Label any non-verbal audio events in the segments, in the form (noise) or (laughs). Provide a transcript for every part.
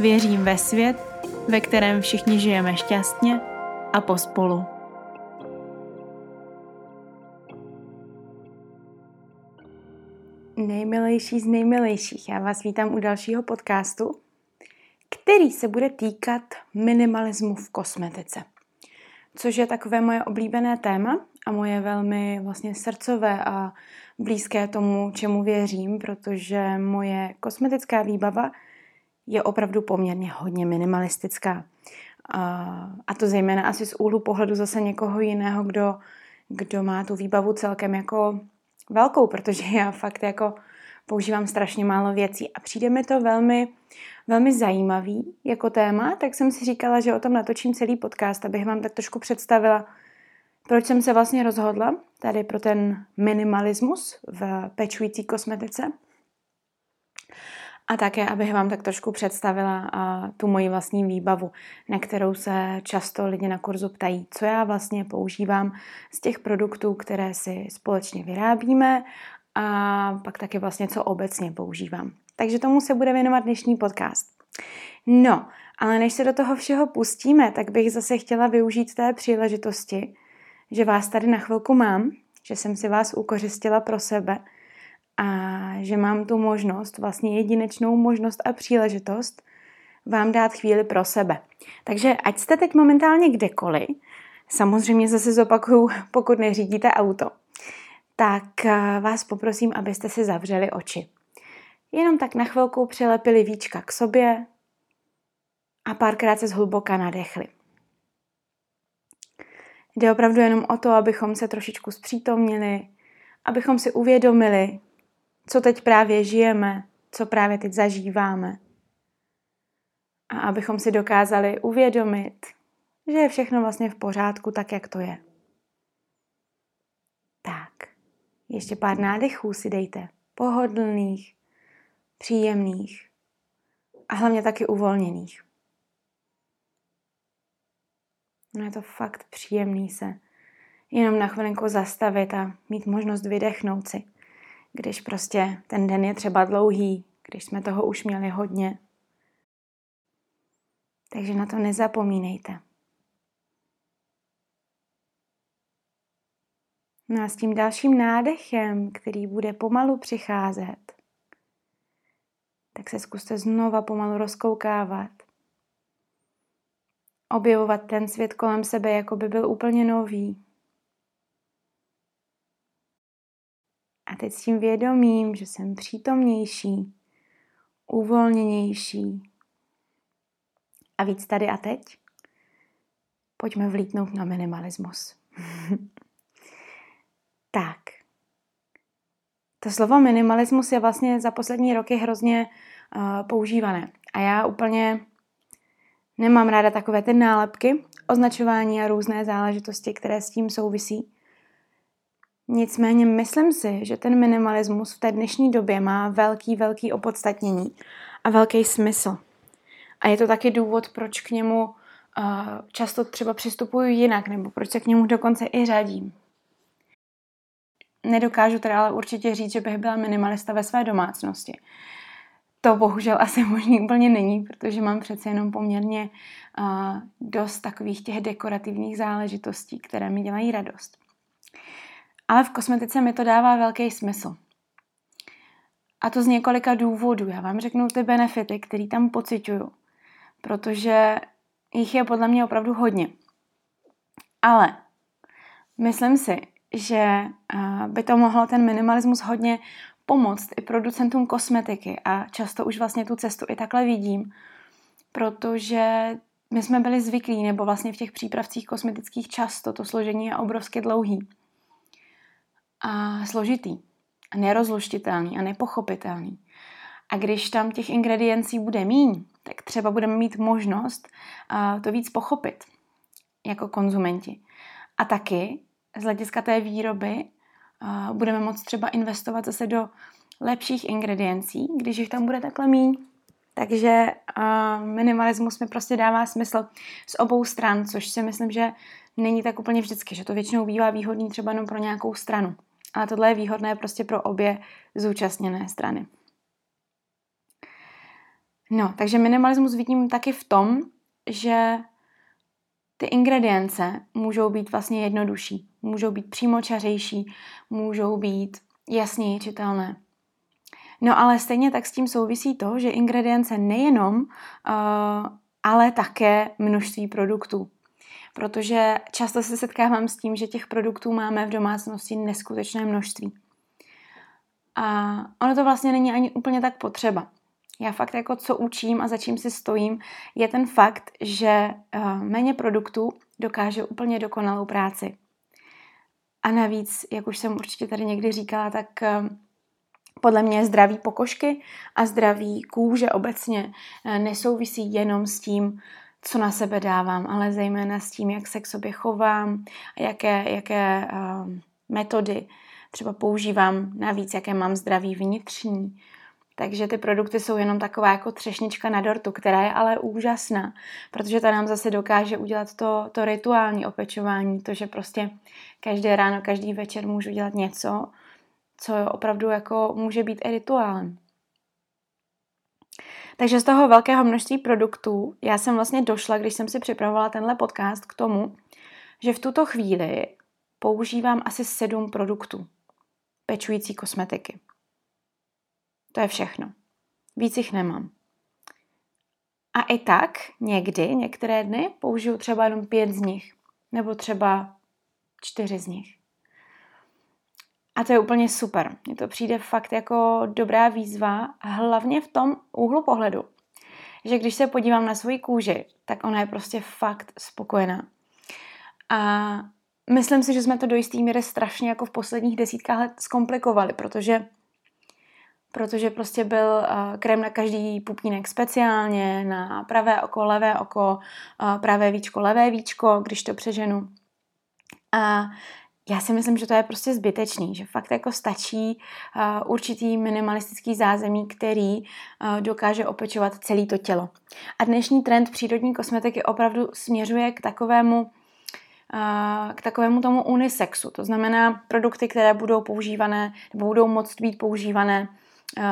Věřím ve svět, ve kterém všichni žijeme šťastně a pospolu. Nejmilejší z nejmilejších, já vás vítám u dalšího podcastu, který se bude týkat minimalismu v kosmetice. Což je takové moje oblíbené téma a moje velmi vlastně srdcové a blízké tomu, čemu věřím, protože moje kosmetická výbava je opravdu poměrně hodně minimalistická. A to zejména asi z úhlu pohledu zase někoho jiného, kdo, kdo má tu výbavu celkem jako velkou, protože já fakt jako používám strašně málo věcí a přijde mi to velmi, velmi zajímavý jako téma, tak jsem si říkala, že o tom natočím celý podcast, abych vám tak trošku představila, proč jsem se vlastně rozhodla tady pro ten minimalismus v pečující kosmetice. A také, abych vám tak trošku představila tu moji vlastní výbavu, na kterou se často lidi na kurzu ptají, co já vlastně používám z těch produktů, které si společně vyrábíme a pak taky vlastně, co obecně používám. Takže tomu se bude věnovat dnešní podcast. No, ale než se do toho všeho pustíme, tak bych zase chtěla využít té příležitosti, že vás tady na chvilku mám, že jsem si vás ukořistila pro sebe a že mám tu možnost, vlastně jedinečnou možnost a příležitost vám dát chvíli pro sebe. Takže ať jste teď momentálně kdekoliv, samozřejmě zase zopakuju, (laughs) pokud neřídíte auto, tak eh, vás poprosím, abyste si zavřeli oči. Jenom tak na chvilku přilepili víčka k sobě a párkrát se zhluboka nadechli. Jde opravdu jenom o to, abychom se trošičku zpřítomnili, abychom si uvědomili, co teď právě žijeme, co právě teď zažíváme. A abychom si dokázali uvědomit, že je všechno vlastně v pořádku tak, jak to je. Tak, ještě pár nádechů si dejte, pohodlných, příjemných a hlavně taky uvolněných. No je to fakt příjemný se jenom na chvilinku zastavit a mít možnost vydechnout si, když prostě ten den je třeba dlouhý, když jsme toho už měli hodně. Takže na to nezapomínejte. No a s tím dalším nádechem, který bude pomalu přicházet, tak se zkuste znova pomalu rozkoukávat objevovat ten svět kolem sebe, jako by byl úplně nový. Teď s tím vědomím, že jsem přítomnější, uvolněnější a víc tady a teď, pojďme vlítnout na minimalismus. (laughs) tak. To slovo minimalismus je vlastně za poslední roky hrozně uh, používané. A já úplně Nemám ráda takové ty nálepky, označování a různé záležitosti, které s tím souvisí. Nicméně myslím si, že ten minimalismus v té dnešní době má velký, velký opodstatnění a velký smysl. A je to taky důvod, proč k němu uh, často třeba přistupuju jinak, nebo proč se k němu dokonce i řadím. Nedokážu teda ale určitě říct, že bych byla minimalista ve své domácnosti to bohužel (laughs) asi možný úplně není, protože mám přece jenom poměrně uh, dost takových těch dekorativních záležitostí, které mi dělají radost. Ale v kosmetice mi to dává velký smysl. A to z několika důvodů. Já vám řeknu ty benefity, které tam pocituju, protože jich je podle mě opravdu hodně. Ale myslím si, že by to mohlo ten minimalismus hodně pomoct i producentům kosmetiky a často už vlastně tu cestu i takhle vidím, protože my jsme byli zvyklí, nebo vlastně v těch přípravcích kosmetických často to složení je obrovsky dlouhý a složitý a nerozluštitelný a nepochopitelný. A když tam těch ingrediencí bude míň, tak třeba budeme mít možnost to víc pochopit jako konzumenti. A taky z hlediska té výroby budeme moct třeba investovat zase do lepších ingrediencí, když jich tam bude takhle míň. Takže minimalismus mi prostě dává smysl z obou stran, což si myslím, že není tak úplně vždycky, že to většinou bývá výhodný třeba jenom pro nějakou stranu. Ale tohle je výhodné prostě pro obě zúčastněné strany. No, takže minimalismus vidím taky v tom, že ty ingredience můžou být vlastně jednodušší, můžou být přímočařejší, můžou být jasněji čitelné. No ale stejně tak s tím souvisí to, že ingredience nejenom, uh, ale také množství produktů. Protože často se setkávám s tím, že těch produktů máme v domácnosti neskutečné množství. A ono to vlastně není ani úplně tak potřeba. Já fakt jako co učím a za čím si stojím, je ten fakt, že uh, méně produktů dokáže úplně dokonalou práci. A navíc, jak už jsem určitě tady někdy říkala, tak uh, podle mě zdraví pokožky a zdraví kůže obecně uh, nesouvisí jenom s tím, co na sebe dávám, ale zejména s tím, jak se k sobě chovám, jaké, jaké uh, metody třeba používám, navíc jaké mám zdraví vnitřní, takže ty produkty jsou jenom taková jako třešnička na dortu, která je ale úžasná, protože ta nám zase dokáže udělat to, to rituální opečování, to, že prostě každé ráno, každý večer můžu dělat něco, co opravdu jako může být i rituálem. Takže z toho velkého množství produktů já jsem vlastně došla, když jsem si připravovala tenhle podcast k tomu, že v tuto chvíli používám asi sedm produktů pečující kosmetiky. To je všechno. Víc jich nemám. A i tak někdy, některé dny, použiju třeba jenom pět z nich. Nebo třeba čtyři z nich. A to je úplně super. Mně to přijde fakt jako dobrá výzva, hlavně v tom úhlu pohledu, že když se podívám na svoji kůži, tak ona je prostě fakt spokojená. A myslím si, že jsme to do jistý míry strašně jako v posledních desítkách let zkomplikovali, protože protože prostě byl uh, krém na každý pupínek speciálně, na pravé oko, levé oko, uh, pravé víčko, levé víčko, když to přeženu. A já si myslím, že to je prostě zbytečný, že fakt jako stačí uh, určitý minimalistický zázemí, který uh, dokáže opečovat celé to tělo. A dnešní trend přírodní kosmetiky opravdu směřuje k takovému uh, k takovému tomu unisexu. To znamená produkty, které budou používané nebo budou moct být používané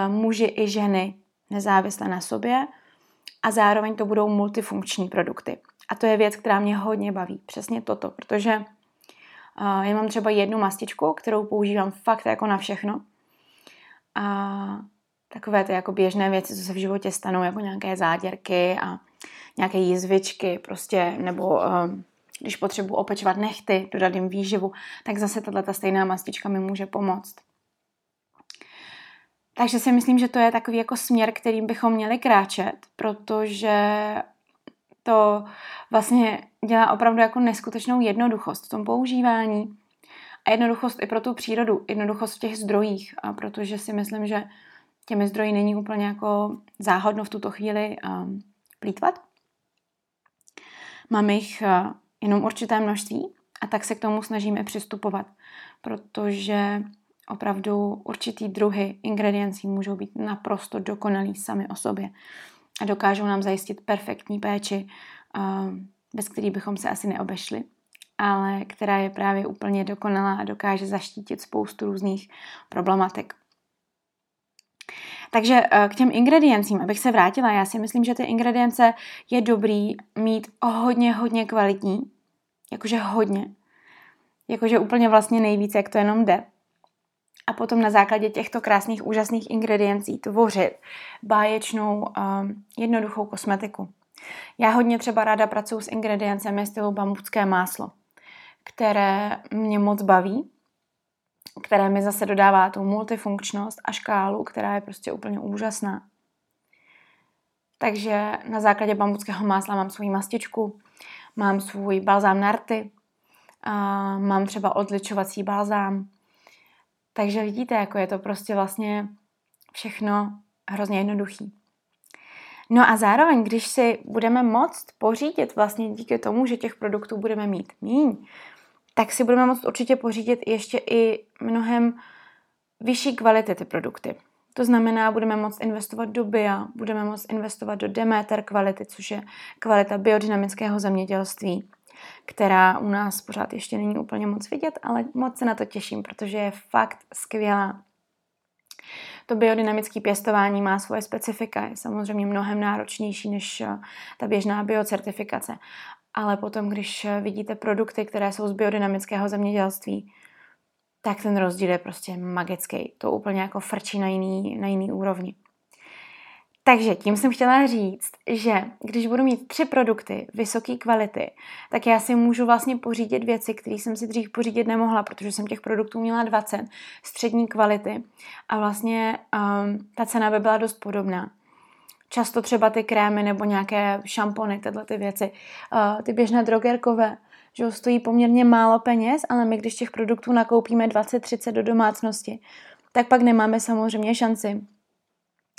muži i ženy nezávisle na sobě a zároveň to budou multifunkční produkty. A to je věc, která mě hodně baví. Přesně toto, protože já mám třeba jednu mastičku, kterou používám fakt jako na všechno. A takové ty jako běžné věci, co se v životě stanou, jako nějaké záděrky a nějaké jizvičky, prostě, nebo um, když potřebuji opečovat nechty, dodat jim výživu, tak zase tato stejná mastička mi může pomoct. Takže si myslím, že to je takový jako směr, kterým bychom měli kráčet, protože to vlastně dělá opravdu jako neskutečnou jednoduchost v tom používání a jednoduchost i pro tu přírodu, jednoduchost v těch zdrojích, a protože si myslím, že těmi zdroji není úplně jako záhodno v tuto chvíli um, plítvat. Máme jich uh, jenom určité množství a tak se k tomu snažíme přistupovat, protože opravdu určitý druhy ingrediencí můžou být naprosto dokonalý sami o sobě a dokážou nám zajistit perfektní péči, bez který bychom se asi neobešli, ale která je právě úplně dokonalá a dokáže zaštítit spoustu různých problematik. Takže eh, k těm ingrediencím, abych se vrátila, já si myslím, že ty ingredience je dobrý mít hodně, hodně kvalitní, jakože hodně, jakože úplně vlastně nejvíc, jak to jenom jde a potom na základě těchto krásných, úžasných ingrediencí tvořit báječnou, um, jednoduchou kosmetiku. Já hodně třeba ráda pracuji s ingrediencemi stylu bambucké máslo, které mě moc baví, které mi zase dodává tu multifunkčnost a škálu, která je prostě úplně úžasná. Takže na základě bambuckého másla mám svou mastičku, mám svůj balzám narty, a mám třeba odličovací balzám, takže vidíte, jako je to prostě vlastně všechno hrozně jednoduchý. No a zároveň, když si budeme moct pořídit vlastně díky tomu, že těch produktů budeme mít míň, tak si budeme moct určitě pořídit ještě i mnohem vyšší kvality ty produkty. To znamená, budeme moct investovat do BIA, budeme moct investovat do Demeter kvality, což je kvalita biodynamického zemědělství, která u nás pořád ještě není úplně moc vidět, ale moc se na to těším, protože je fakt skvělá. To biodynamické pěstování má svoje specifika, je samozřejmě mnohem náročnější než eh, ta běžná biocertifikace. Ale potom, když eh, vidíte produkty, které jsou z biodynamického zemědělství, tak ten rozdíl je prostě magický. To úplně jako frčí na jiný, na jiný úrovni. Takže tím jsem chtěla říct, že když budu mít tři produkty vysoké kvality, tak já si můžu vlastně pořídit věci, které jsem si dřív pořídit nemohla, protože jsem těch produktů měla 20 střední kvality a vlastně um, ta cena by byla dost podobná. Často třeba ty krémy nebo nějaké šampony, tyhle ty věci, uh, ty běžné drogerkové, že stojí poměrně málo peněz, ale my když těch produktů nakoupíme 20-30 do domácnosti, tak pak nemáme samozřejmě šanci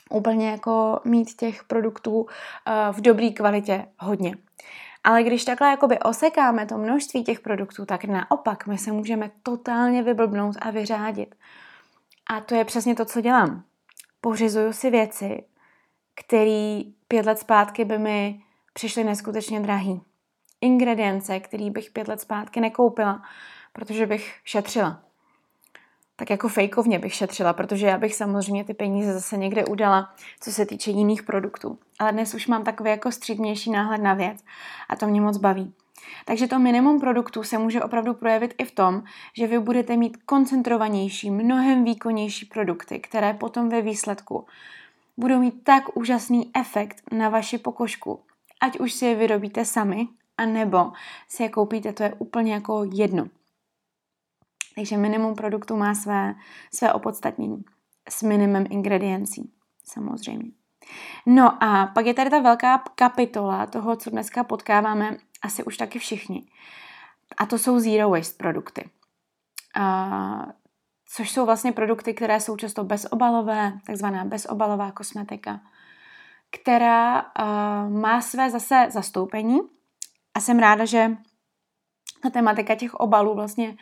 úplně jako mít těch produktů uh, v dobré kvalitě hodně. Ale když takhle jakoby osekáme to množství těch produktů, tak naopak my se můžeme totálně vyblbnout a vyřádit. A to je přesně to, co dělám. Pořizuju si věci, které pět let zpátky by mi přišly neskutečně drahý. Ingredience, které bych pět let zpátky nekoupila, protože bych šetřila tak jako fejkovně bych šetřila, protože já bych samozřejmě ty peníze zase někde udala, co se týče jiných produktů. Ale dnes už mám takový jako střídnější náhled na věc a to mě moc baví. Takže to minimum produktů se může opravdu projevit i v tom, že vy budete mít koncentrovanější, mnohem výkonnější produkty, které potom ve výsledku budou mít tak úžasný efekt na vaši pokožku. Ať už si je vyrobíte sami, anebo si je koupíte, to je úplně jako jedno. Takže minimum produktu má své, své opodstatnění s minimem ingrediencí, samozřejmě. No a pak je tady ta velká kapitola toho, co dneska potkáváme asi už taky všichni. A to jsou zero waste produkty. A, což jsou vlastně produkty, které jsou často bezobalové, takzvaná bezobalová kosmetika, která a, má své zase zastoupení. A jsem ráda, že ta tematika těch obalů vlastně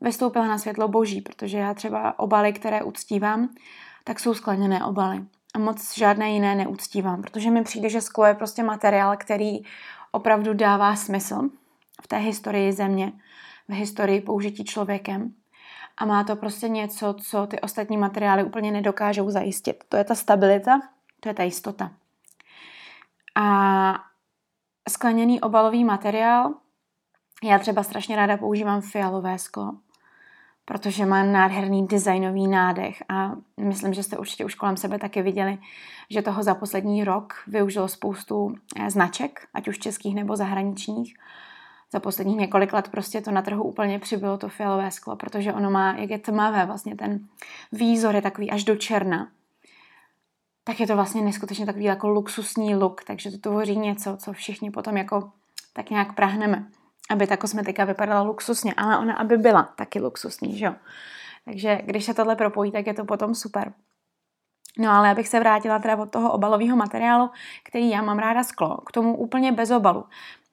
vystoupila na světlo boží, protože já třeba obaly, které uctívám, tak jsou skleněné obaly. A moc žádné jiné neuctívám, protože mi přijde, že sklo je prostě materiál, který opravdu dává smysl v té historii země, v historii použití člověkem. A má to prostě něco, co ty ostatní materiály úplně nedokážou zajistit. To je ta stabilita, to je ta jistota. A skleněný obalový materiál já třeba strašně ráda používám fialové sklo, protože má nádherný designový nádech a myslím, že jste určitě už kolem sebe taky viděli, že toho za poslední rok využilo spoustu eh, značek, ať už českých nebo zahraničních. Za posledních několik let prostě to na trhu úplně přibylo to fialové sklo, protože ono má, jak je tmavé, vlastně ten výzor je takový až do černa, tak je to vlastně neskutečně takový jako luxusní look, takže to tvoří něco, co všichni potom jako tak nějak prahneme aby ta kosmetika vypadala luxusně, ale ona aby byla taky luxusní, že jo. Takže když se tohle propojí, tak je to potom super. No ale abych se vrátila teda od toho obalového materiálu, který já mám ráda sklo, k tomu úplně bez obalu.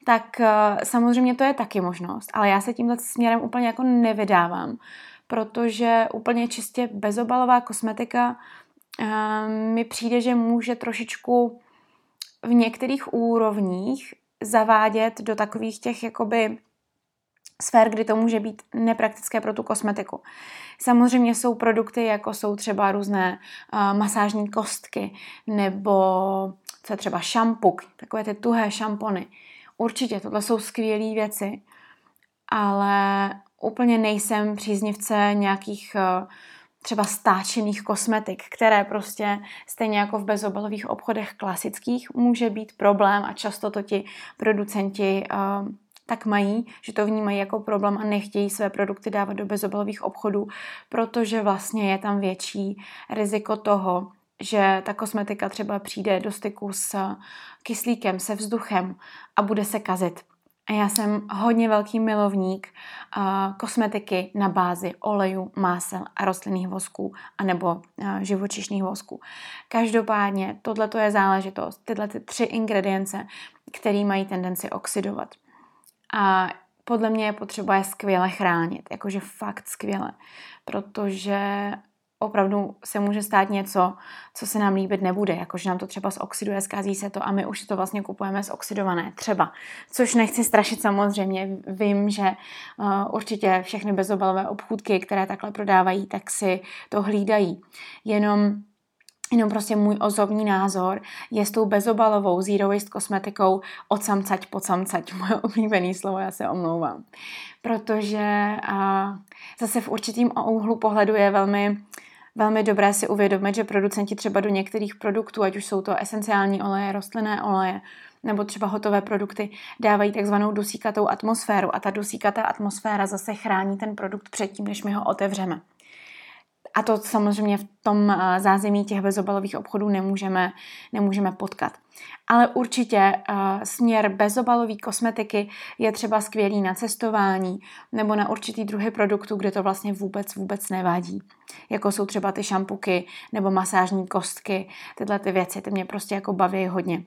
Tak uh, samozřejmě to je taky možnost, ale já se tímhle směrem úplně jako nevydávám, protože úplně čistě bezobalová kosmetika uh, mi přijde, že může trošičku v některých úrovních zavádět do takových těch jakoby sfér, kdy to může být nepraktické pro tu kosmetiku. Samozřejmě jsou produkty, jako jsou třeba různé uh, masážní kostky nebo co je třeba šampuk, takové ty tuhé šampony. Určitě, tohle jsou skvělé věci, ale úplně nejsem příznivce nějakých uh, třeba stáčených kosmetik, které prostě stejně jako v bezobalových obchodech klasických může být problém a často to ti producenti uh, tak mají, že to vnímají jako problém a nechtějí své produkty dávat do bezobalových obchodů, protože vlastně je tam větší riziko toho, že ta kosmetika třeba přijde do styku s kyslíkem, se vzduchem a bude se kazit. A já jsem hodně velký milovník uh, kosmetiky na bázi olejů, másel a rostlinných vosků, anebo uh, živočišných vosků. Každopádně tohle je záležitost, tyhle ty tři ingredience, které mají tendenci oxidovat. A podle mě je potřeba je skvěle chránit, jakože fakt skvěle, protože opravdu se může stát něco, co se nám líbit nebude, jakože nám to třeba zoxiduje, zkazí se to a my už to vlastně kupujeme zoxidované, třeba. Což nechci strašit samozřejmě, vím, že uh, určitě všechny bezobalové obchůdky, které takhle prodávají, tak si to hlídají. Jenom Jenom prostě můj osobní názor je s tou bezobalovou zero waste kosmetikou od samcať po samcať. (laughs) Moje oblíbené slovo, já se omlouvám. Protože a, zase v určitým úhlu pohledu je velmi velmi dobré si uvědomit, že producenti třeba do některých produktů, ať už jsou to esenciální oleje, rostlinné oleje, nebo třeba hotové produkty, dávají takzvanou dusíkatou atmosféru a ta dusíkatá atmosféra zase chrání ten produkt předtím, než my ho otevřeme. A to samozřejmě v tom eh, zázemí těch bezobalových obchodů nemůžeme, nemůžeme potkat. Ale určitě uh, směr bezobalové kosmetiky je třeba skvělý na cestování nebo na určitý druhy produktů, kde to vlastně vůbec, vůbec nevadí. Jako jsou třeba ty šampuky nebo masážní kostky, tyhle ty věci, ty mě prostě jako baví hodně.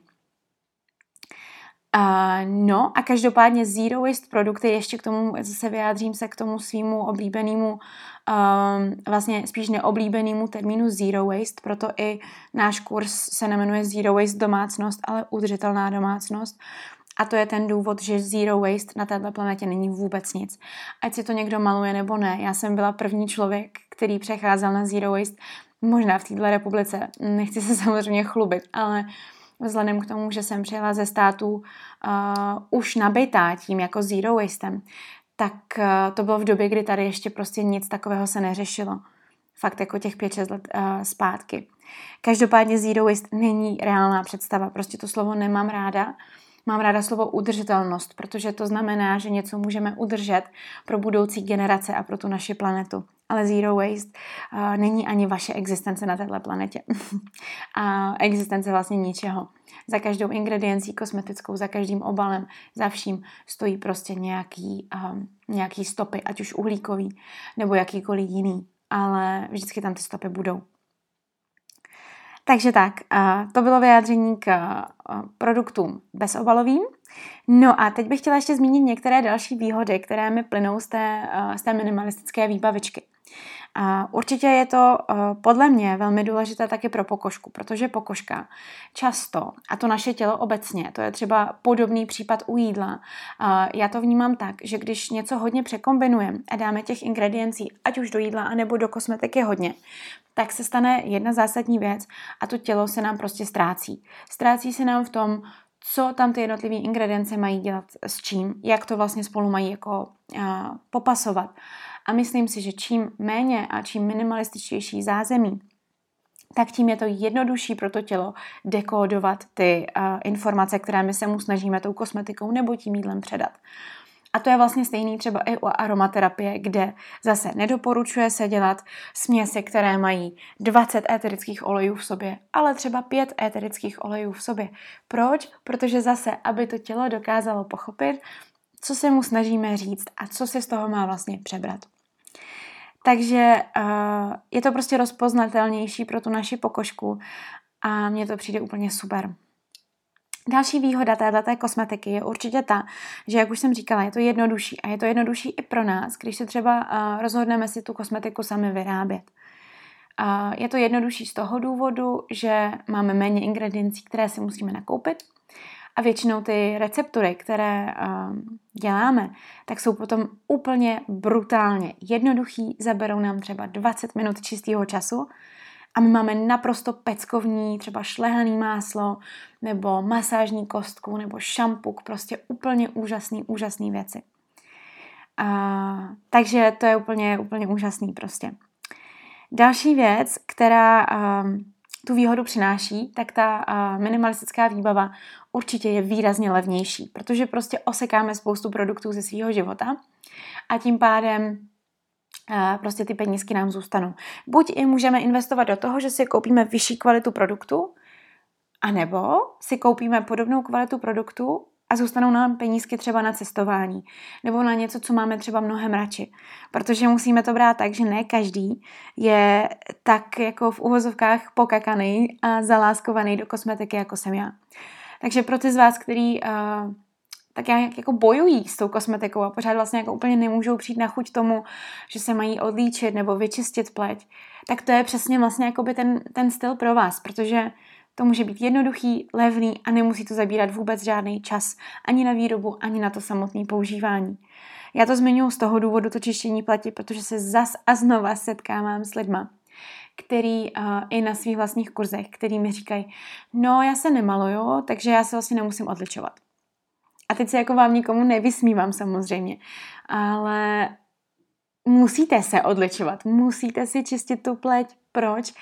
No a každopádně zero waste produkty, ještě k tomu zase vyjádřím se k tomu svýmu oblíbenému, um, vlastně spíš neoblíbenému termínu zero waste, proto i náš kurz se nemenuje zero waste domácnost, ale udržitelná domácnost. A to je ten důvod, že zero waste na této planetě není vůbec nic. Ať si to někdo maluje nebo ne. Já jsem byla první člověk, který přecházel na zero waste, možná v této republice. Nechci se samozřejmě chlubit, ale uh, vzhledem k tomu, že jsem přijela ze států uh, už nabitá tím jako zero wastem, tak uh, to bylo v době, kdy tady ještě prostě nic takového se neřešilo. Fakt jako těch 5-6 let uh, zpátky. Každopádně zero waste není reálná představa, prostě to slovo nemám ráda. Mám ráda slovo udržitelnost, protože to znamená, že něco můžeme udržet pro budoucí generace a pro tu naši planetu ale zero waste uh, není ani vaše existence na této planetě. (laughs) a existence vlastně ničeho. Za každou ingrediencí kosmetickou, za každým obalem, za vším stojí prostě nějaký, um, nějaký stopy, ať už uhlíkový nebo jakýkoliv jiný, ale vždycky tam ty stopy budou. Takže tak, to bylo vyjádření k produktům bezobalovým. No a teď bych chtěla ještě zmínit některé další výhody, které mi plynou z té, z té minimalistické výbavičky. Určitě je to podle mě velmi důležité taky pro pokožku, protože pokožka často, a to naše tělo obecně, to je třeba podobný případ u jídla, já to vnímám tak, že když něco hodně překombinujeme a dáme těch ingrediencí, ať už do jídla, anebo do kosmetiky hodně, tak se stane jedna zásadní věc a to tělo se nám prostě ztrácí. Ztrácí se nám v tom, co tam ty jednotlivé ingredience mají dělat s čím, jak to vlastně spolu mají jako uh, popasovat. A myslím si, že čím méně a čím minimalističtější zázemí, tak tím je to jednodušší pro to tělo dekódovat ty uh, informace, které my se mu snažíme tou kosmetikou nebo tím jídlem předat. A to je vlastně stejný třeba i u aromaterapie, kde zase nedoporučuje se dělat směsi, které mají 20 éterických olejů v sobě, ale třeba 5 éterických olejů v sobě. Proč? Protože zase, aby to tělo dokázalo pochopit, co se mu snažíme říct a co si z toho má vlastně přebrat. Takže uh, je to prostě rozpoznatelnější pro tu naši pokožku a mně to přijde úplně super. Další výhoda této kosmetiky je určitě ta, že jak už jsem říkala, je to jednodušší a je to jednodušší i pro nás, když se třeba rozhodneme si tu kosmetiku sami vyrábět. Je to jednodušší z toho důvodu, že máme méně ingrediencí, které si musíme nakoupit a většinou ty receptury, které děláme, tak jsou potom úplně brutálně jednoduchý, zaberou nám třeba 20 minut čistého času a my máme naprosto peckovní, třeba šlehaný máslo, nebo masážní kostku, nebo šampuk, prostě úplně úžasný, úžasný věci. Uh, takže to je úplně, úplně úžasný prostě. Další věc, která uh, tu výhodu přináší, tak ta uh, minimalistická výbava určitě je výrazně levnější, protože prostě osekáme spoustu produktů ze svého života a tím pádem prostě ty penízky nám zůstanou. Buď i můžeme investovat do toho, že si koupíme vyšší kvalitu produktu, anebo si koupíme podobnou kvalitu produktu, a zůstanou nám penízky třeba na cestování nebo na něco, co máme třeba mnohem radši. Protože musíme to brát tak, že ne každý je tak jako v uvozovkách pokakaný a zaláskovaný do kosmetiky, jako jsem já. Takže pro ty z vás, který uh, tak jak jako bojují s tou kosmetikou a pořád vlastně jako úplně nemůžou přijít na chuť tomu, že se mají odlíčit nebo vyčistit pleť, tak to je přesně vlastně jako by ten, ten styl pro vás, protože to může být jednoduchý, levný a nemusí to zabírat vůbec žádný čas ani na výrobu, ani na to samotné používání. Já to zmiňuji z toho důvodu to čištění pleti, protože se zas a znova setkávám s lidma, který uh, i na svých vlastních kurzech, který mi říkají, no já se nemaluju, takže já se vlastně nemusím odličovat. A teď se jako vám nikomu nevysmívám samozřejmě, ale musíte se odličovat, musíte si čistit tu pleť. Proč?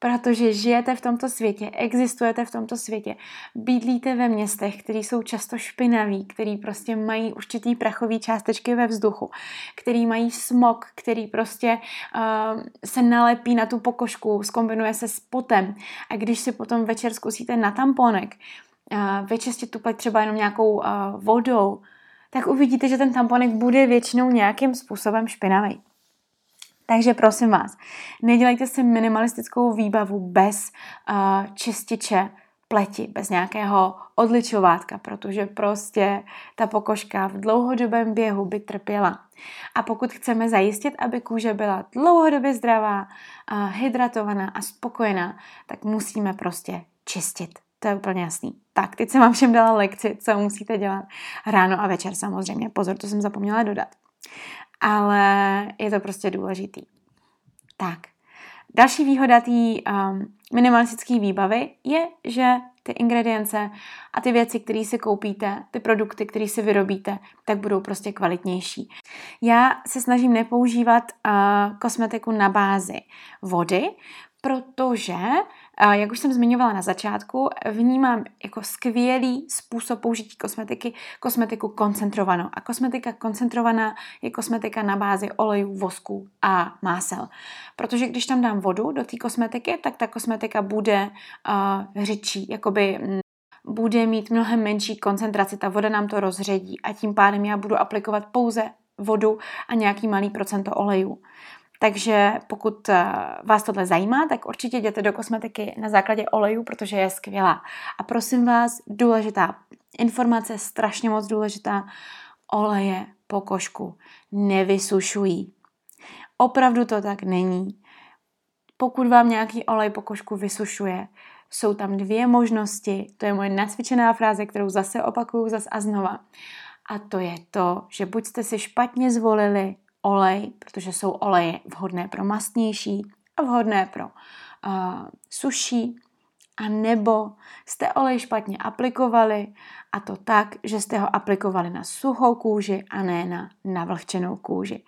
Protože žijete v tomto světě, existujete v tomto světě, bydlíte ve městech, které jsou často špinaví, který prostě mají určitý prachový částečky ve vzduchu, který mají smog, který prostě uh, se nalepí na tu pokožku, skombinuje se s potem. A když si potom večer zkusíte na tamponek uh, vyčistit tu pleť třeba jenom nějakou uh, vodou, tak uvidíte, že ten tamponek bude většinou nějakým způsobem špinavý. Takže prosím vás, nedělejte si minimalistickou výbavu bez uh, čističe pleti, bez nějakého odličovátka, protože prostě ta pokožka v dlouhodobém běhu by trpěla. A pokud chceme zajistit, aby kůže byla dlouhodobě zdravá, hydratovaná a spokojená, tak musíme prostě čistit. To je úplně jasný. Tak, teď jsem vám všem dala lekci, co musíte dělat ráno a večer samozřejmě. Pozor, to jsem zapomněla dodat ale je to prostě důležitý. Tak, další výhoda té um, minimalistické výbavy je, že ty ingredience a ty věci, které si koupíte, ty produkty, které si vyrobíte, tak budou prostě kvalitnější. Já se snažím nepoužívat uh, kosmetiku na bázi vody, protože, jak už jsem zmiňovala na začátku, vnímám jako skvělý způsob použití kosmetiky kosmetiku koncentrovanou. A kosmetika koncentrovaná je kosmetika na bázi olejů, vosku a másel. Protože když tam dám vodu do té kosmetiky, tak ta kosmetika bude uh, řidčí, jakoby bude mít mnohem menší koncentraci, ta voda nám to rozředí a tím pádem já budu aplikovat pouze vodu a nějaký malý procento olejů. Takže pokud eh, vás tohle zajímá, tak určitě jděte do kosmetiky na základě olejů, protože je skvělá. A prosím vás, důležitá informace, strašně moc důležitá, oleje pokožku nevysušují. Opravdu to tak není. Pokud vám nějaký olej pokožku vysušuje, jsou tam dvě možnosti. To je moje nasvědčená fráze, kterou zase opakuju zas a znova. A to je to, že buď jste si špatně zvolili olej, protože jsou oleje vhodné pro mastnější a vhodné pro uh, suší, a nebo jste olej špatně aplikovali a to tak, že jste ho aplikovali na suchou kůži a ne na navlhčenou kůži.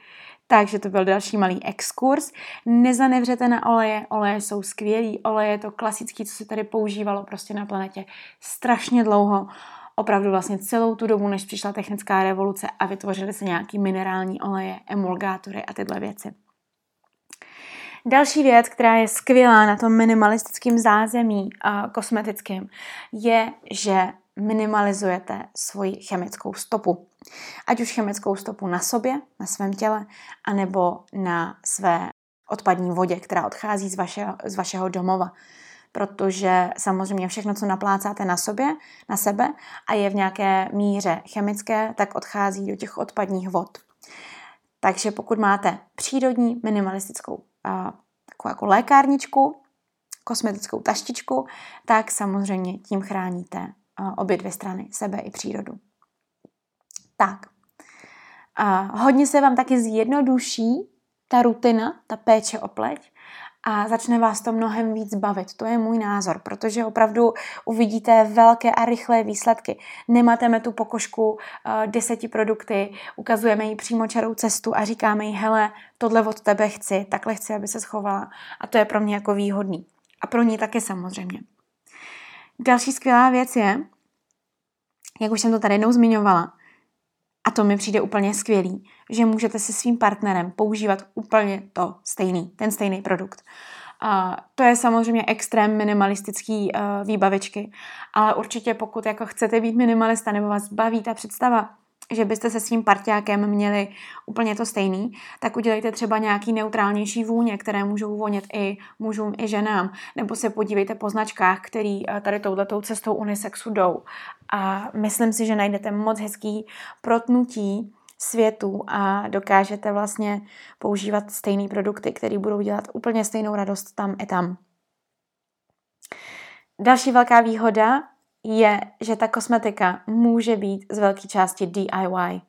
Takže to byl další malý exkurs. Nezanevřete na oleje, oleje jsou skvělý, oleje je to klasický, co se tady používalo prostě na planetě strašně dlouho opravdu vlastně celou tu dobu, než přišla technická revoluce a vytvořily se nějaký minerální oleje, emulgátory a tyhle věci. Další věc, která je skvělá na tom minimalistickém zázemí a kosmetickém, je, že minimalizujete svoji chemickou stopu. Ať už chemickou stopu na sobě, na svém těle, anebo na své odpadní vodě, která odchází z vašeho, z vašeho domova protože samozřejmě všechno, co naplácáte na sobě, na sebe a je v nějaké míře chemické, tak odchází do těch odpadních vod. Takže pokud máte přírodní minimalistickou takovou jako lékárničku, kosmetickou taštičku, tak samozřejmě tím chráníte obě dvě strany, sebe i přírodu. Tak. A hodně se vám taky zjednoduší ta rutina, ta péče o pleť, a začne vás to mnohem víc bavit. To je můj názor, protože opravdu uvidíte velké a rychlé výsledky. Nemateme tu pokožku uh, deseti produkty, ukazujeme jí přímo čarou cestu a říkáme jí, hele, tohle od tebe chci, takhle chci, aby se schovala. A to je pro mě jako výhodný. A pro ní taky samozřejmě. Další skvělá věc je, jak už jsem to tady jednou zmiňovala, a to mi přijde úplně skvělý, že můžete se svým partnerem používat úplně to stejný, ten stejný produkt. Uh, to je samozřejmě extrém minimalistický uh, výbavičky, ale určitě pokud jako chcete být minimalista nebo vás baví ta představa, že byste se svým parťákem měli úplně to stejný, tak udělejte třeba nějaký neutrálnější vůně, které můžou vonět i mužům, i ženám. Nebo se podívejte po značkách, který eh, tady touhletou cestou unisexu jdou. A myslím si, že najdete moc hezký protnutí světu a dokážete vlastně používat stejné produkty, které budou dělat úplně stejnou radost tam i tam. Další velká výhoda je, že ta kosmetika může být z velké části DIY,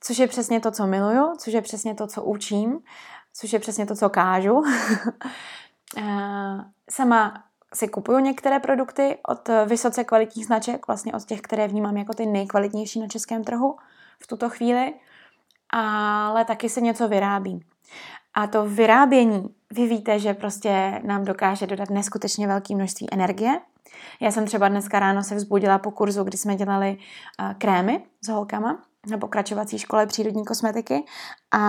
což je přesně to, co miluju, což je přesně to, co učím, což je přesně to, co kážu. (laughs) Eh, sama si kupuju některé produkty od vysoce kvalitních značek, vlastně od těch, které vnímám jako ty nejkvalitnější na českém trhu v tuto chvíli, ale taky se něco vyrábí. A to vyrábění, vy víte, že prostě nám dokáže dodat neskutečně velké množství energie. Já jsem třeba dneska ráno se vzbudila po kurzu, kdy jsme dělali uh, krémy s holkama na pokračovací škole přírodní kosmetiky a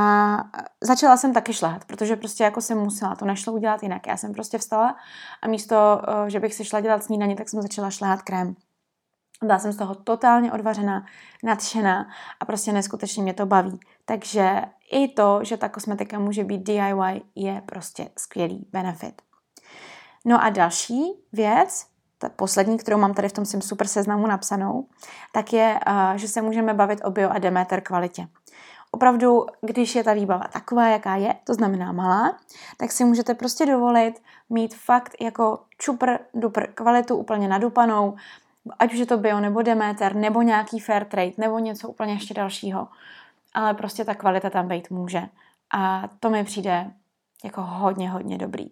začala jsem taky šlehat, protože prostě jako jsem musela, to nešlo udělat jinak. Já jsem prostě vstala a místo, uh, že bych si šla dělat snídaně, tak jsem začala šlehat krém. Byla jsem z toho totálně odvařená, nadšená a prostě neskutečně mě to baví. Takže i to, že ta kosmetika může být DIY, je prostě skvělý benefit. No a další věc, ta poslední, kterou mám tady v tom svém super seznamu napsanou, tak je, že se můžeme bavit o bio a demeter kvalitě. Opravdu, když je ta výbava taková, jaká je, to znamená malá, tak si můžete prostě dovolit mít fakt jako čupr, dupr kvalitu úplně nadupanou, ať už je to bio nebo Demeter, nebo nějaký fair trade, nebo něco úplně ještě dalšího. Ale prostě ta kvalita tam být může. A to mi přijde jako hodně, hodně dobrý.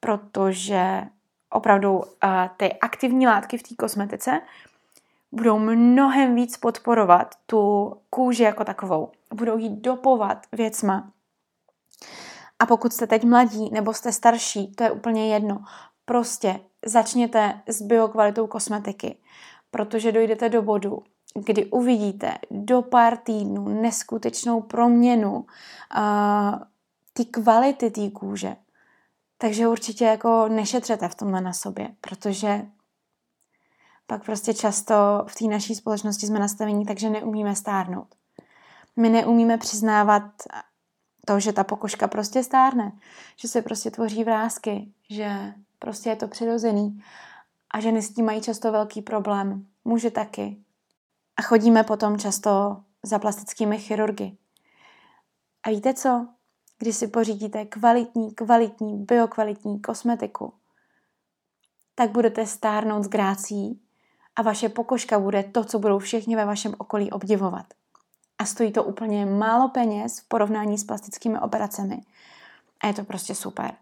Protože opravdu uh, ty aktivní látky v té kosmetice budou mnohem víc podporovat tu kůži jako takovou. Budou jí dopovat věcma. A pokud jste teď mladí nebo jste starší, to je úplně jedno. Prostě začněte s biokvalitou kosmetiky, protože dojdete do bodu, kdy uvidíte do pár týdnů neskutečnou proměnu uh, ty kvality té kůže. Takže určitě jako nešetřete v tomhle na sobě, protože pak prostě často v té naší společnosti jsme nastavení takže neumíme stárnout. My neumíme přiznávat to, že ta pokožka prostě stárne, že se prostě tvoří vrázky, že Prostě je to přirozený. A ženy s tím mají často velký problém. Muži taky. A chodíme potom často za plastickými chirurgy. A víte co? Když si pořídíte kvalitní, kvalitní, biokvalitní kosmetiku, tak budete stárnout s grácí a vaše pokožka bude to, co budou všichni ve vašem okolí obdivovat. A stojí to úplně málo peněz v porovnání s plastickými operacemi. A je to prostě super.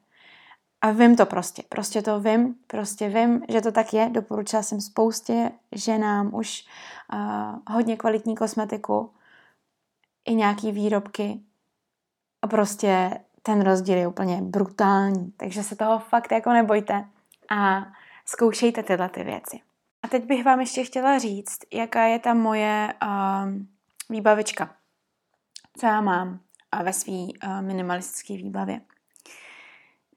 A vím to prostě, prostě to vím, prostě vím, že to tak je. Doporučila jsem spoustě ženám už uh, hodně kvalitní kosmetiku i nějaký výrobky. A prostě ten rozdíl je úplně brutální. Takže se toho fakt jako nebojte a zkoušejte tyhle ty věci. A teď bych vám ještě chtěla říct, jaká je ta moje uh, výbavička. Co já mám ve své uh, minimalistické výbavě.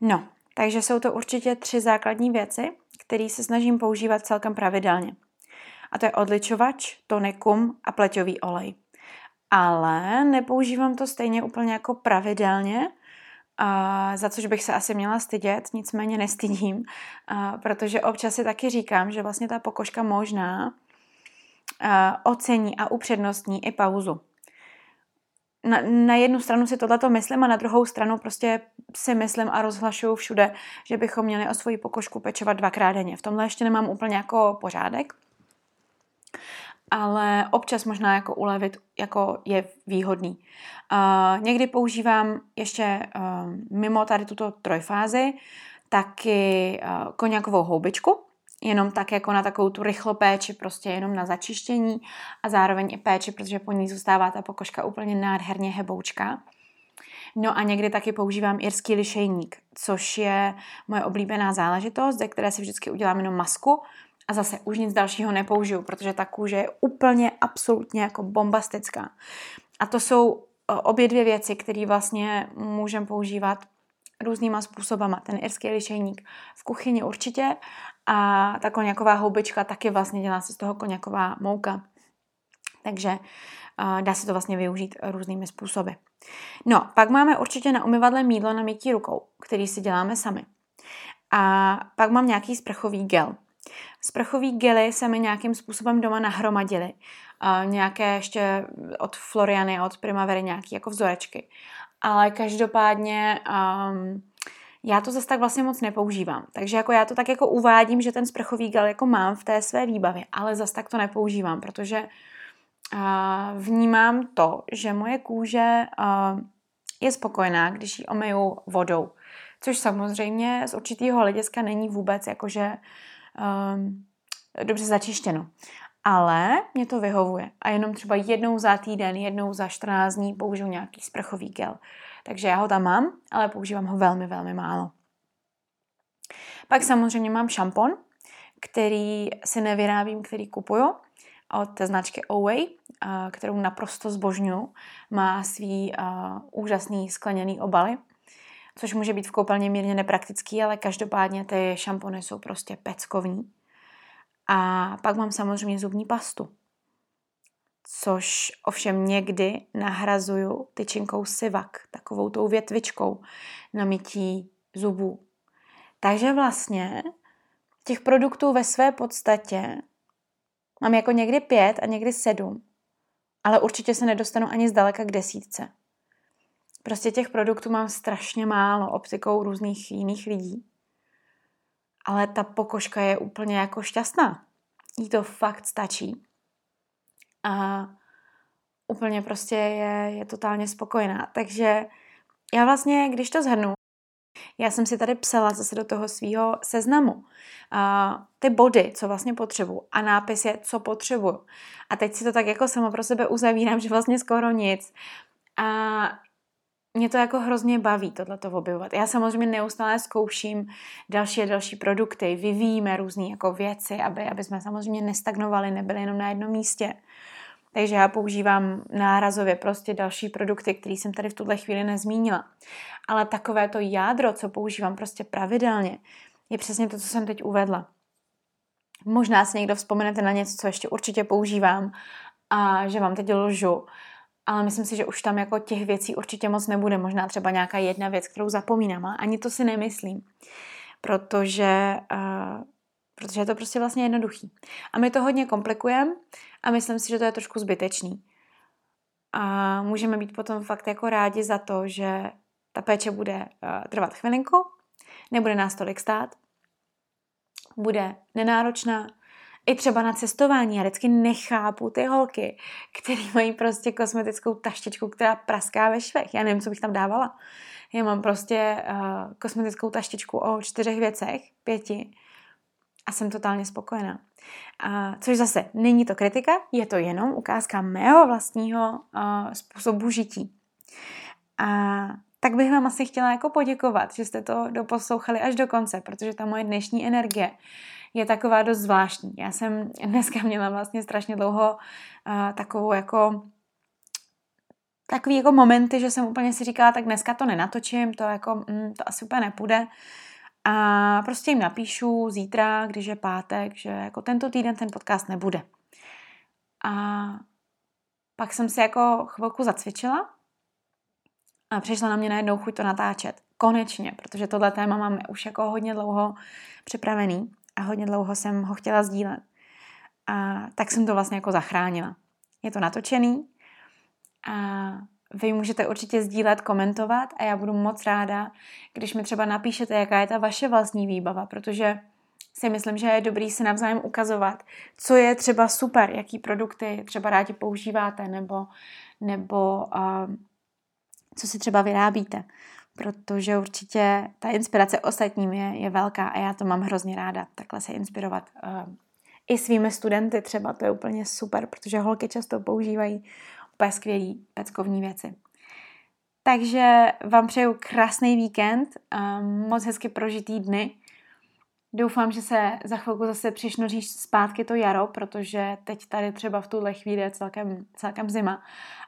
No, takže jsou to určitě tři základní věci, které se snažím používat celkem pravidelně. A to je odličovač, tonikum a pleťový olej. Ale nepoužívám to stejně úplně jako pravidelně, a za což bych se asi měla stydět, nicméně nestydím, a protože občas si taky říkám, že vlastně ta pokožka možná a ocení a upřednostní i pauzu na, na jednu stranu si tohleto myslím a na druhou stranu prostě si myslím a rozhlašuju všude, že bychom měli o svoji pokožku pečovat dvakrát denně. V tomhle ještě nemám úplně jako pořádek, ale občas možná jako ulevit jako je výhodný. Uh, někdy používám ještě uh, mimo tady tuto trojfázi taky uh, koněkovou houbičku, jenom tak jako na takovou tu rychlo péči, prostě jenom na začištění a zároveň i péči, protože po ní zůstává ta pokožka úplně nádherně heboučká. No a někdy taky používám irský lišejník, což je moje oblíbená záležitost, ze které si vždycky udělám jenom masku a zase už nic dalšího nepoužiju, protože ta kůže je úplně absolutně jako bombastická. A to jsou obě dvě věci, které vlastně můžeme používat různýma způsobama. Ten irský lišejník v kuchyni určitě a ta koněková houbička taky vlastně dělá se z toho koněková mouka. Takže uh, dá se to vlastně využít různými způsoby. No, pak máme určitě na umyvadle mídlo na mytí rukou, který si děláme sami. A pak mám nějaký sprchový gel. Sprchový gely se mi nějakým způsobem doma nahromadily. Uh, nějaké ještě od Floriany od Primavery nějaké jako vzorečky. Ale každopádně um, já to zase tak vlastně moc nepoužívám. Takže jako já to tak jako uvádím, že ten sprchový gel jako mám v té své výbavě, ale zase tak to nepoužívám, protože uh, vnímám to, že moje kůže uh, je spokojená, když ji omyju vodou. Což samozřejmě z určitého hlediska není vůbec jakože um, dobře začištěno. Ale mě to vyhovuje. A jenom třeba jednou za týden, jednou za 14 dní použiju nějaký sprchový gel. Takže já ho tam mám, ale používám ho velmi, velmi málo. Pak samozřejmě mám šampon, který si nevyrábím, který kupuju od značky Away, kterou naprosto zbožňuju. Má svý uh, úžasný skleněný obaly, což může být v koupelně mírně nepraktický, ale každopádně ty šampony jsou prostě peckovní. A pak mám samozřejmě zubní pastu, což ovšem někdy nahrazuju tyčinkou sivak, takovou tou větvičkou na mytí zubů. Takže vlastně těch produktů ve své podstatě mám jako někdy pět a někdy sedm, ale určitě se nedostanu ani zdaleka k desítce. Prostě těch produktů mám strašně málo optikou různých jiných lidí. Ale ta pokožka je úplně jako šťastná. Jí to fakt stačí. A úplně prostě je, je totálně spokojená. Takže já vlastně, když to zhrnu, já jsem si tady psala zase do toho svého seznamu uh, ty body, co vlastně potřebuji a nápis je, co potřebuju. A teď si to tak jako sama pro sebe uzavírám, že vlastně skoro nic. A mě to jako hrozně baví tohleto objevovat. Já samozřejmě neustále zkouším další a další produkty, vyvíjíme různé jako věci, aby, aby jsme samozřejmě nestagnovali, nebyli jenom na jednom místě. Takže já používám nárazově prostě další produkty, které jsem tady v tuhle chvíli nezmínila. Ale takové to jádro, co používám prostě pravidelně, je přesně to, co jsem teď uvedla. Možná si někdo vzpomenete na něco, co ještě určitě používám a že vám teď lžu, ale myslím si, že už tam jako těch věcí určitě moc nebude. Možná třeba nějaká jedna věc, kterou zapomínám, ale ani to si nemyslím. Protože, uh, protože je to prostě vlastně jednoduchý. A my to hodně komplikujeme a myslím si, že to je trošku zbytečný. A můžeme být potom fakt jako rádi za to, že ta péče bude uh, trvat chvilinku, nebude nás tolik stát, bude nenáročná, i třeba na cestování. Já vždycky nechápu ty holky, které mají prostě kosmetickou taštičku, která praská ve švech. Já nevím, co bych tam dávala. Já mám prostě uh, kosmetickou taštičku o čtyřech věcech, pěti a jsem totálně spokojená. Uh, což zase není to kritika, je to jenom ukázka mého vlastního uh, způsobu žití. A tak bych vám asi chtěla jako poděkovat, že jste to doposlouchali až do konce, protože ta moje dnešní energie je taková dost zvláštní. Já jsem dneska měla vlastně strašně dlouho uh, takovou jako takový jako momenty, že jsem úplně si říkala, tak dneska to nenatočím, to jako, mm, to asi úplně nepůjde. A prostě jim napíšu zítra, když je pátek, že jako tento týden ten podcast nebude. A pak jsem si jako chvilku zacvičila a přišla na mě najednou chuť to natáčet. Konečně, protože tohle téma máme už jako hodně dlouho připravený a hodně dlouho jsem ho chtěla sdílet. A tak jsem to vlastně jako zachránila. Je to natočený a vy můžete určitě sdílet, komentovat a já budu moc ráda, když mi třeba napíšete, jaká je ta vaše vlastní výbava, protože si myslím, že je dobrý si navzájem ukazovat, co je třeba super, jaký produkty třeba rádi používáte, nebo, nebo uh, co si třeba vyrábíte protože určitě ta inspirace ostatním je, je velká a já to mám hrozně ráda, takhle se inspirovat. Uh, I svými studenty třeba, to je úplně super, protože holky často používají úplně skvělý peckovní věci. Takže vám přeju krásný víkend, uh, moc hezky prožitý dny Doufám, že se za chvilku zase přišnoříš zpátky to jaro, protože teď tady třeba v tuhle chvíli je celkem, celkem zima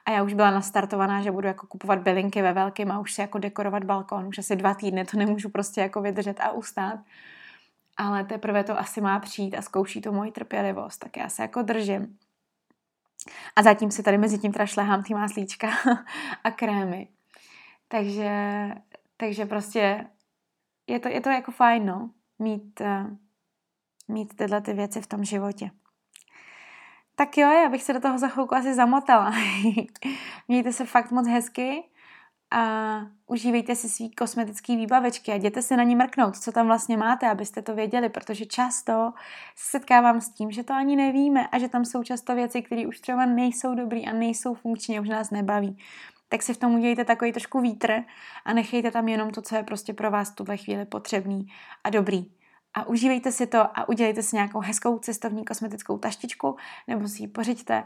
a já už byla nastartovaná, že budu jako kupovat bylinky ve velkém a už si jako dekorovat balkon. Už asi dva týdny to nemůžu prostě jako vydržet a ustát. Ale teprve to asi má přijít a zkouší to moji trpělivost, tak já se jako držím. A zatím si tady mezi tím teda šlehám ty máslíčka (laughs) a krémy. Takže, takže prostě je to, je to jako fajn, no mít, uh, mít tyhle ty věci v tom životě. Tak jo, já bych se do toho za chvilku asi zamotala. (laughs) Mějte se fakt moc hezky a užívejte si svý kosmetický výbavečky a jděte si na ní mrknout, co tam vlastně máte, abyste to věděli, protože často se setkávám s tím, že to ani nevíme a že tam jsou často věci, které už třeba nejsou dobrý a nejsou funkční a už nás nebaví. Tak si v tom udělejte takový trošku vítr a nechejte tam jenom to, co je prostě pro vás tuhle chvíli potřebný a dobrý a užívejte si to a udělejte si nějakou hezkou cestovní kosmetickou taštičku nebo si ji pořiďte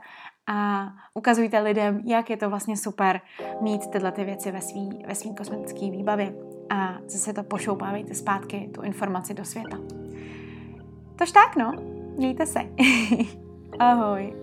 a ukazujte lidem, jak je to vlastně super mít tyhle ty věci ve svý, ve svý kosmetické výbavě a zase to pošoupávejte zpátky, tu informaci do světa. Tož tak, no. Mějte se. (laughs) Ahoj.